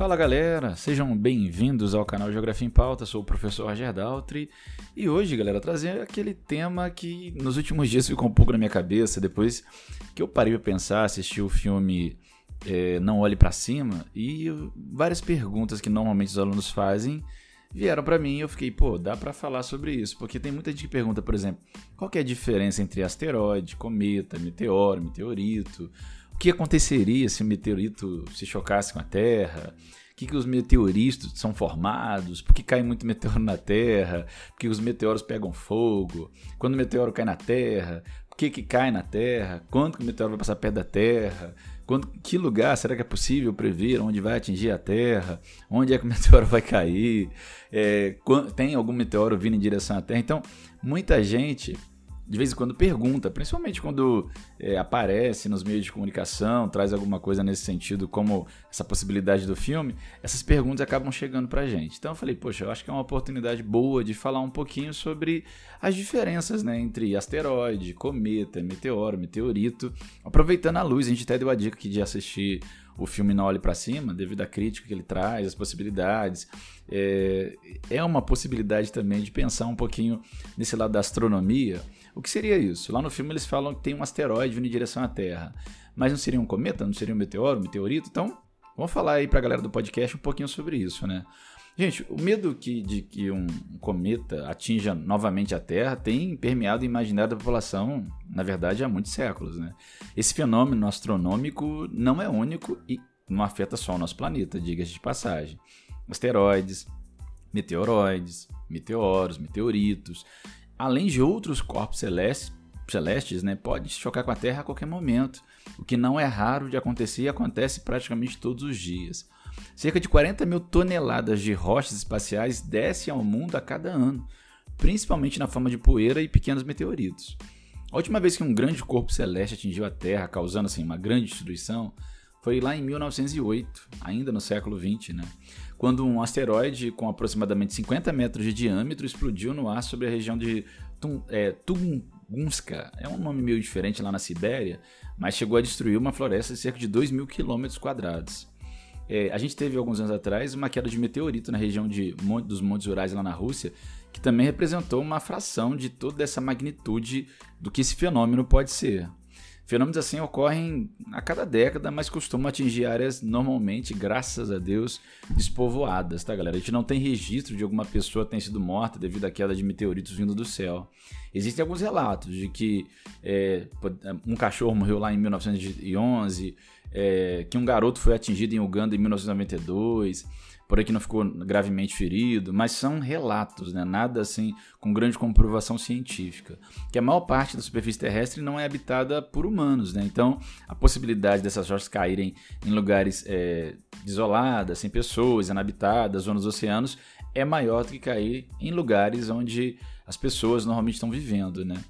Fala galera, sejam bem-vindos ao canal Geografia em Pauta, sou o professor Roger Daltri. E hoje, galera, trazer aquele tema que nos últimos dias ficou um pouco na minha cabeça depois que eu parei para pensar, assisti o filme é, Não Olhe para Cima e várias perguntas que normalmente os alunos fazem vieram para mim e eu fiquei, pô, dá para falar sobre isso, porque tem muita gente que pergunta, por exemplo, qual é a diferença entre asteroide, cometa, meteoro, meteorito, que aconteceria se o meteorito se chocasse com a Terra? O que, que os meteoritos são formados? Por que cai muito meteoro na Terra? Por que os meteoros pegam fogo? Quando o meteoro cai na Terra? Por que, que cai na Terra? Quando que o meteoro vai passar perto da Terra? Quando, que lugar será que é possível prever onde vai atingir a Terra? Onde é que o meteoro vai cair? É, tem algum meteoro vindo em direção à Terra? Então, muita gente de vez em quando pergunta, principalmente quando é, aparece nos meios de comunicação, traz alguma coisa nesse sentido, como essa possibilidade do filme, essas perguntas acabam chegando pra gente. Então eu falei, poxa, eu acho que é uma oportunidade boa de falar um pouquinho sobre as diferenças né, entre asteroide, cometa, meteoro, meteorito. Aproveitando a luz, a gente até deu a dica aqui de assistir o filme Não Olhe para Cima, devido à crítica que ele traz, as possibilidades. É, é uma possibilidade também de pensar um pouquinho nesse lado da astronomia o que seria isso? Lá no filme eles falam que tem um asteroide vindo em direção à Terra. Mas não seria um cometa? Não seria um meteoro, um meteorito? Então, vamos falar aí pra galera do podcast um pouquinho sobre isso, né? Gente, o medo que, de que um cometa atinja novamente a Terra tem permeado o imaginário da população, na verdade, há muitos séculos. Né? Esse fenômeno astronômico não é único e não afeta só o nosso planeta, diga-se de passagem. Asteroides, meteoroides, meteoros, meteoritos além de outros corpos celestes, celestes né, pode chocar com a Terra a qualquer momento, o que não é raro de acontecer e acontece praticamente todos os dias. Cerca de 40 mil toneladas de rochas espaciais descem ao mundo a cada ano, principalmente na forma de poeira e pequenos meteoritos. A última vez que um grande corpo celeste atingiu a Terra, causando assim, uma grande destruição, foi lá em 1908, ainda no século 20, né? quando um asteroide com aproximadamente 50 metros de diâmetro explodiu no ar sobre a região de Tum, é, Tunguska. É um nome meio diferente lá na Sibéria, mas chegou a destruir uma floresta de cerca de 2 mil quilômetros quadrados. É, a gente teve alguns anos atrás uma queda de meteorito na região de, dos Montes Urais lá na Rússia, que também representou uma fração de toda essa magnitude do que esse fenômeno pode ser. Fenômenos assim ocorrem a cada década, mas costumam atingir áreas normalmente, graças a Deus, despovoadas, tá, galera? A gente não tem registro de alguma pessoa tenha sido morta devido à queda de meteoritos vindo do céu. Existem alguns relatos de que é, um cachorro morreu lá em 1911, é, que um garoto foi atingido em Uganda em 1992 por aqui não ficou gravemente ferido, mas são relatos, né? nada assim com grande comprovação científica. Que a maior parte da superfície terrestre não é habitada por humanos, né? então a possibilidade dessas rochas caírem em lugares é, isolados, sem pessoas, inabitadas, nos oceanos, é maior do que cair em lugares onde as pessoas normalmente estão vivendo. Né?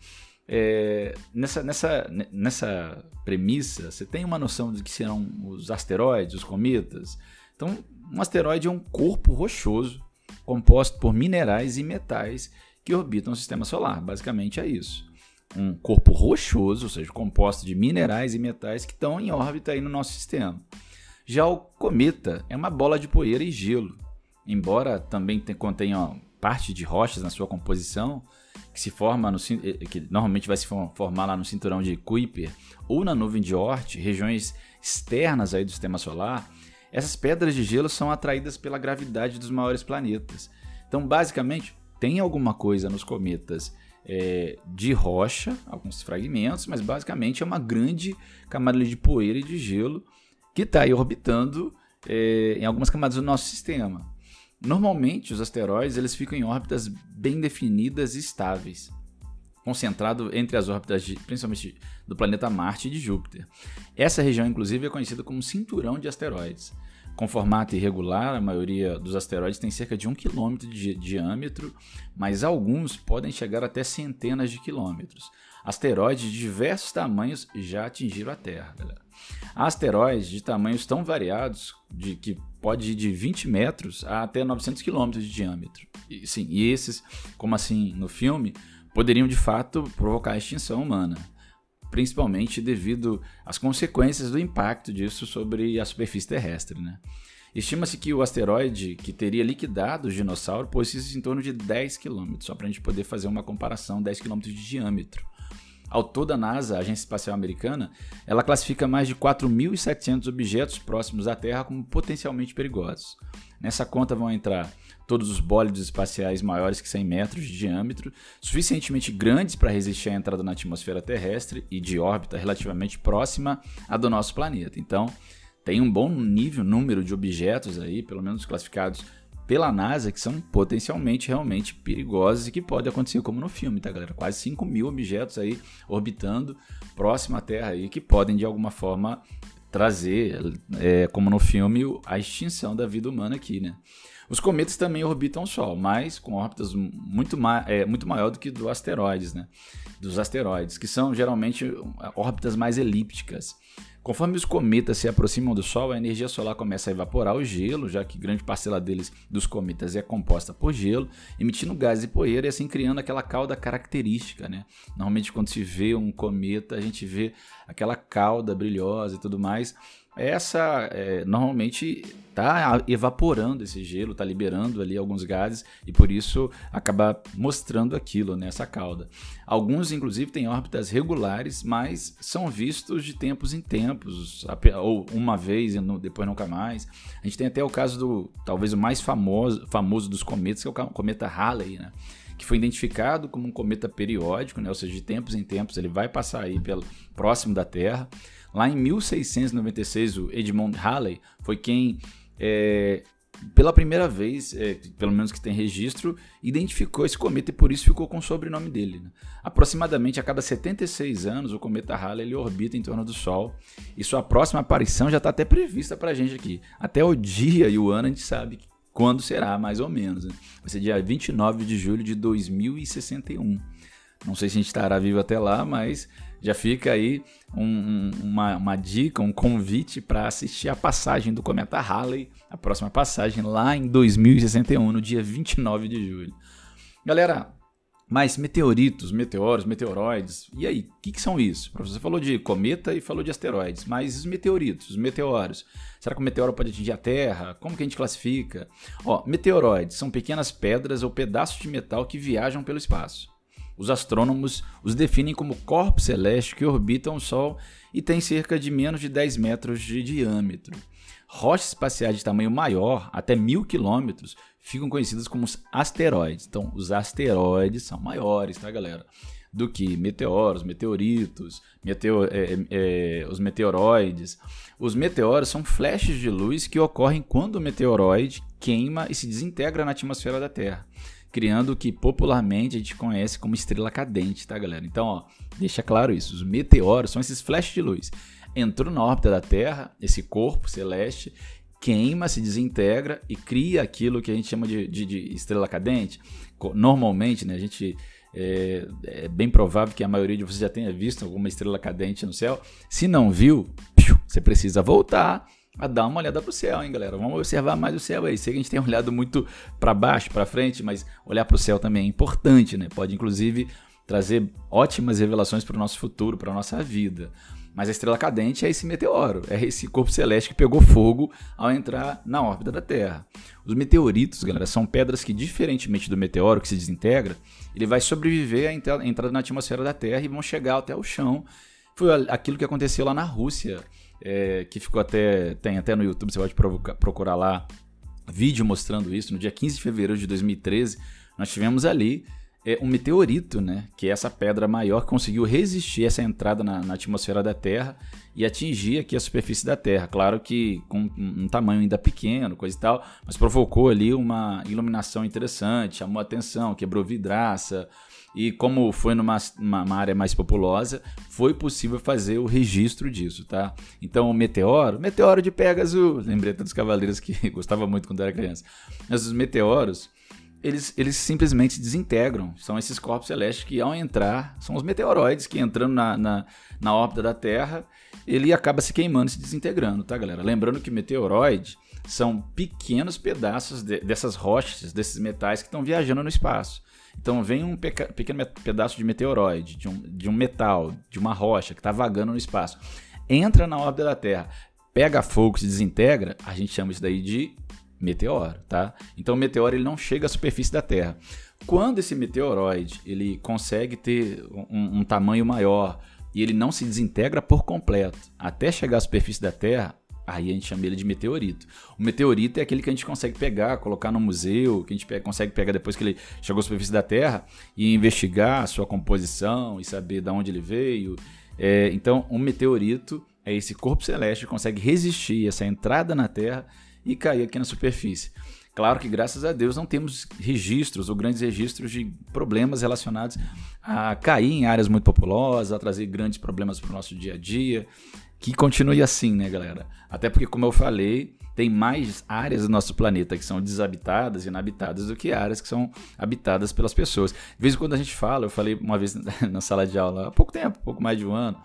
É, nessa, nessa, nessa premissa, você tem uma noção do que serão os asteroides, os cometas? Então, um asteroide é um corpo rochoso composto por minerais e metais que orbitam o sistema solar. Basicamente é isso. Um corpo rochoso, ou seja, composto de minerais e metais que estão em órbita aí no nosso sistema. Já o cometa é uma bola de poeira e gelo. Embora também contenha parte de rochas na sua composição, que se forma no, eh, que normalmente vai se formar lá no cinturão de Kuiper ou na nuvem de Oort, regiões externas aí do sistema solar, essas pedras de gelo são atraídas pela gravidade dos maiores planetas. Então, basicamente, tem alguma coisa nos cometas é, de rocha, alguns fragmentos, mas basicamente é uma grande camada de poeira e de gelo que está aí orbitando é, em algumas camadas do nosso sistema. Normalmente, os asteroides eles ficam em órbitas bem definidas e estáveis concentrado entre as órbitas, de, principalmente do planeta Marte e de Júpiter. Essa região, inclusive, é conhecida como cinturão de asteroides. Com formato irregular, a maioria dos asteroides tem cerca de um quilômetro de diâmetro, mas alguns podem chegar até centenas de quilômetros. Asteroides de diversos tamanhos já atingiram a Terra. Galera. Asteroides de tamanhos tão variados de que pode ir de 20 metros a até 900 quilômetros de diâmetro. E, sim, e esses, como assim no filme, poderiam de fato provocar a extinção humana, principalmente devido às consequências do impacto disso sobre a superfície terrestre. Né? Estima-se que o asteroide que teria liquidado o dinossauro possui em torno de 10 km, só para a gente poder fazer uma comparação, 10 km de diâmetro. Ao todo, a NASA, a Agência Espacial Americana, ela classifica mais de 4.700 objetos próximos à Terra como potencialmente perigosos. Nessa conta vão entrar todos os bólidos espaciais maiores que 100 metros de diâmetro, suficientemente grandes para resistir à entrada na atmosfera terrestre e de órbita relativamente próxima à do nosso planeta. Então, tem um bom nível, número de objetos aí, pelo menos classificados pela NASA que são potencialmente realmente perigosos e que pode acontecer como no filme, tá galera? Quase 5 mil objetos aí orbitando próximo à Terra aí que podem de alguma forma trazer, é, como no filme, a extinção da vida humana aqui, né? Os cometas também orbitam o Sol, mas com órbitas muito, ma é, muito maior do que do asteroides, né? Dos asteroides, que são geralmente órbitas mais elípticas. Conforme os cometas se aproximam do Sol, a energia solar começa a evaporar o gelo, já que grande parcela deles dos cometas é composta por gelo, emitindo gás e poeira e assim criando aquela cauda característica, né? Normalmente quando se vê um cometa, a gente vê aquela cauda brilhosa e tudo mais essa é, normalmente está evaporando esse gelo, está liberando ali alguns gases e por isso acaba mostrando aquilo nessa né, cauda. Alguns, inclusive, têm órbitas regulares, mas são vistos de tempos em tempos, ou uma vez e depois nunca mais. A gente tem até o caso do talvez o mais famoso, famoso dos cometas, que é o cometa Halley, né? que foi identificado como um cometa periódico, né? ou seja, de tempos em tempos ele vai passar aí pelo próximo da Terra. Lá em 1696, o Edmund Halley foi quem, é, pela primeira vez, é, pelo menos que tem registro, identificou esse cometa e por isso ficou com o sobrenome dele. Né? Aproximadamente a cada 76 anos, o cometa Halley ele orbita em torno do Sol e sua próxima aparição já está até prevista para a gente aqui. Até o dia e o ano a gente sabe quando será, mais ou menos. Né? Vai ser dia 29 de julho de 2061. Não sei se a gente estará vivo até lá, mas já fica aí um, uma, uma, dica, um convite para assistir a passagem do Cometa Halley, a próxima passagem lá em 2061, no dia 29 de julho. Galera, mas meteoritos, meteoros, meteoroides, e aí, o que, que, são isso? O professor falou de cometa e falou de asteroides, mas os meteoritos, os meteoros? Será que o meteoro pode atingir a Terra? Como que a gente classifica? Ó, meteoroides são pequenas pedras ou pedaços de metal que viajam pelo espaço. Os astrônomos os definem como corpos celestes que orbitam o Sol e têm cerca de menos de 10 metros de diâmetro. Rochas espaciais de tamanho maior, até mil quilômetros, ficam conhecidas como os asteroides. Então, os asteroides são maiores, tá, galera? Do que meteoros, meteoritos, meteo é, é, os meteoroides. Os meteoros são flashes de luz que ocorrem quando o meteoroide queima e se desintegra na atmosfera da Terra criando o que popularmente a gente conhece como estrela cadente, tá, galera? Então, ó, deixa claro isso. Os meteoros são esses flashes de luz. Entrou na órbita da Terra, esse corpo celeste queima, se desintegra e cria aquilo que a gente chama de, de, de estrela cadente. Normalmente, né, a gente é, é, bem provável que a maioria de vocês já tenha visto alguma estrela cadente no céu. Se não viu, você precisa voltar a dar uma olhada para o céu, hein, galera? Vamos observar mais o céu aí. Sei que a gente tem olhado muito para baixo, para frente, mas olhar para o céu também é importante, né? Pode inclusive trazer ótimas revelações para o nosso futuro, para a nossa vida. Mas a estrela cadente é esse meteoro, é esse corpo celeste que pegou fogo ao entrar na órbita da Terra. Os meteoritos, galera, são pedras que, diferentemente do meteoro que se desintegra, ele vai sobreviver à entrada na atmosfera da Terra e vão chegar até o chão. Foi aquilo que aconteceu lá na Rússia é, que ficou até. Tem até no YouTube, você pode procurar lá vídeo mostrando isso. No dia 15 de fevereiro de 2013, nós tivemos ali é, um meteorito, né? Que é essa pedra maior que conseguiu resistir essa entrada na, na, atmosfera da Terra e atingir aqui a superfície da Terra. Claro que com um tamanho ainda pequeno, coisa e tal, mas provocou ali uma iluminação interessante, chamou atenção, quebrou vidraça, e como foi numa uma, área mais populosa, foi possível fazer o registro disso, tá? Então o meteoro, meteoro de Pégaso, lembrei dos cavaleiros que gostava muito quando era criança. Mas os meteoros, eles, eles simplesmente desintegram. São esses corpos celestes que, ao entrar, são os meteoroides que entrando na, na, na órbita da Terra, ele acaba se queimando, se desintegrando, tá, galera? Lembrando que meteoroide são pequenos pedaços de, dessas rochas, desses metais que estão viajando no espaço. Então vem um pequeno pedaço de meteoroide, de um, de um metal, de uma rocha que está vagando no espaço, entra na órbita da Terra, pega fogo, se desintegra, a gente chama isso daí de meteoro, tá? Então o meteoro ele não chega à superfície da Terra. Quando esse meteoroide ele consegue ter um, um tamanho maior e ele não se desintegra por completo até chegar à superfície da Terra, aí a gente chama ele de meteorito. O meteorito é aquele que a gente consegue pegar, colocar no museu, que a gente consegue pegar depois que ele chegou à superfície da Terra e investigar a sua composição e saber de onde ele veio. É, então, um meteorito é esse corpo celeste que consegue resistir essa entrada na Terra e cair aqui na superfície. Claro que, graças a Deus, não temos registros ou grandes registros de problemas relacionados a cair em áreas muito populosas, a trazer grandes problemas para o nosso dia a dia. Que continue assim, né, galera? Até porque, como eu falei, tem mais áreas do nosso planeta que são desabitadas e inabitadas do que áreas que são habitadas pelas pessoas. De vez em quando a gente fala, eu falei uma vez na sala de aula há pouco tempo, pouco mais de um ano,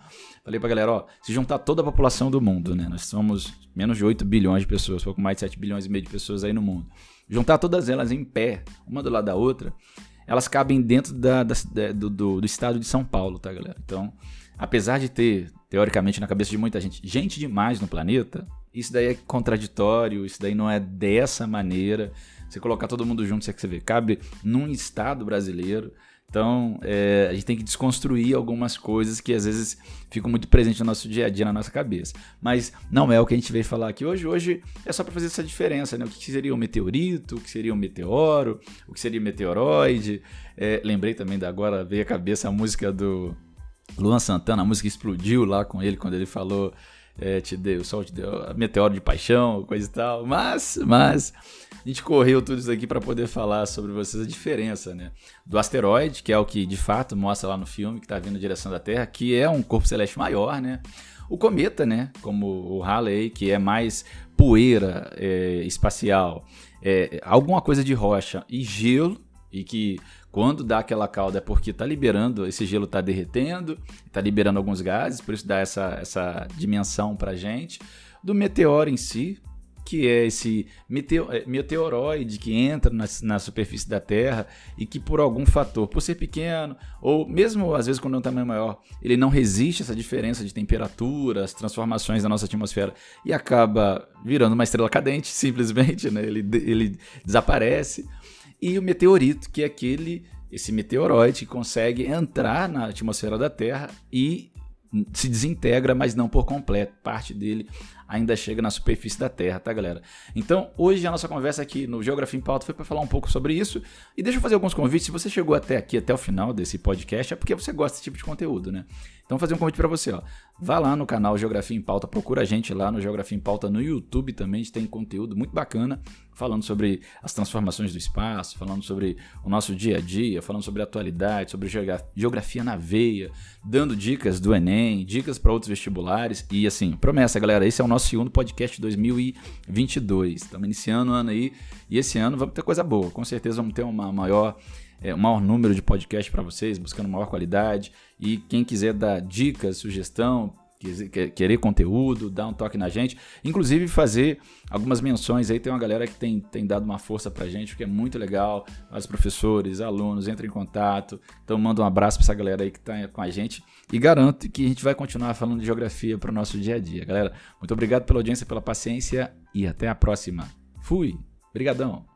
falei pra galera, ó, se juntar toda a população do mundo, né? Nós somos menos de 8 bilhões de pessoas, pouco mais de 7 bilhões e meio de pessoas aí no mundo. Juntar todas elas em pé, uma do lado da outra, elas cabem dentro da, da, do, do, do estado de São Paulo, tá, galera? Então, apesar de ter, teoricamente, na cabeça de muita gente, gente demais no planeta, isso daí é contraditório, isso daí não é dessa maneira. Você colocar todo mundo junto, você que você vê, cabe num estado brasileiro. Então, é, a gente tem que desconstruir algumas coisas que às vezes ficam muito presentes no nosso dia a dia, na nossa cabeça. Mas não é o que a gente veio falar aqui hoje. Hoje é só para fazer essa diferença, né? O que seria um meteorito, o que seria um meteoro, o que seria um meteoroide. É, lembrei também da agora, veio à cabeça a música do Luan Santana, a música explodiu lá com ele quando ele falou é, te deu, o sol te deu meteoro de paixão, coisa e tal. Mas, mas a gente correu tudo isso aqui para poder falar sobre vocês a diferença, né? Do asteroide, que é o que de fato mostra lá no filme, que está vindo na direção da Terra, que é um corpo celeste maior, né? O cometa, né? Como o Halley, que é mais poeira é, espacial, é, alguma coisa de rocha e gelo, e que quando dá aquela cauda é porque está liberando, esse gelo está derretendo, está liberando alguns gases, por isso dá essa, essa dimensão para gente. Do meteoro em si, que é esse é, meteoroide que entra na, na, superfície da Terra e que por algum fator, por ser pequeno, ou mesmo às vezes quando é um tamanho maior, ele não resiste a essa diferença de temperatura, as transformações da nossa atmosfera e acaba virando uma estrela cadente, simplesmente, né? ele, ele desaparece e o meteorito, que é aquele esse meteoroide que consegue entrar na atmosfera da Terra e se desintegra, mas não por completo. Parte dele ainda chega na superfície da Terra, tá, galera? Então, hoje a nossa conversa aqui no Geografia em Pauta foi para falar um pouco sobre isso. E deixa eu fazer alguns convites. Se você chegou até aqui, até o final desse podcast, é porque você gosta desse tipo de conteúdo, né? Então, vou fazer um convite para você, ó. Vá lá no canal Geografia em Pauta, procura a gente lá no Geografia em Pauta no YouTube também, a gente tem conteúdo muito bacana falando sobre as transformações do espaço, falando sobre o nosso dia a dia, falando sobre atualidade, sobre geografia na veia, dando dicas do Enem, dicas para outros vestibulares e assim, promessa, galera, esse é o nosso segundo podcast de 2022. Estamos iniciando o ano aí e esse ano vamos ter coisa boa, com certeza vamos ter uma maior é, um maior número de podcasts para vocês, buscando maior qualidade. E quem quiser dar dicas, sugestão, querer conteúdo, dar um toque na gente, inclusive fazer algumas menções aí, tem uma galera que tem, tem dado uma força pra gente, que é muito legal, os professores, alunos, entrem em contato, então manda um abraço pra essa galera aí que tá com a gente. E garanto que a gente vai continuar falando de geografia para o nosso dia a dia, galera, muito obrigado pela audiência, pela paciência e até a próxima, fui, brigadão!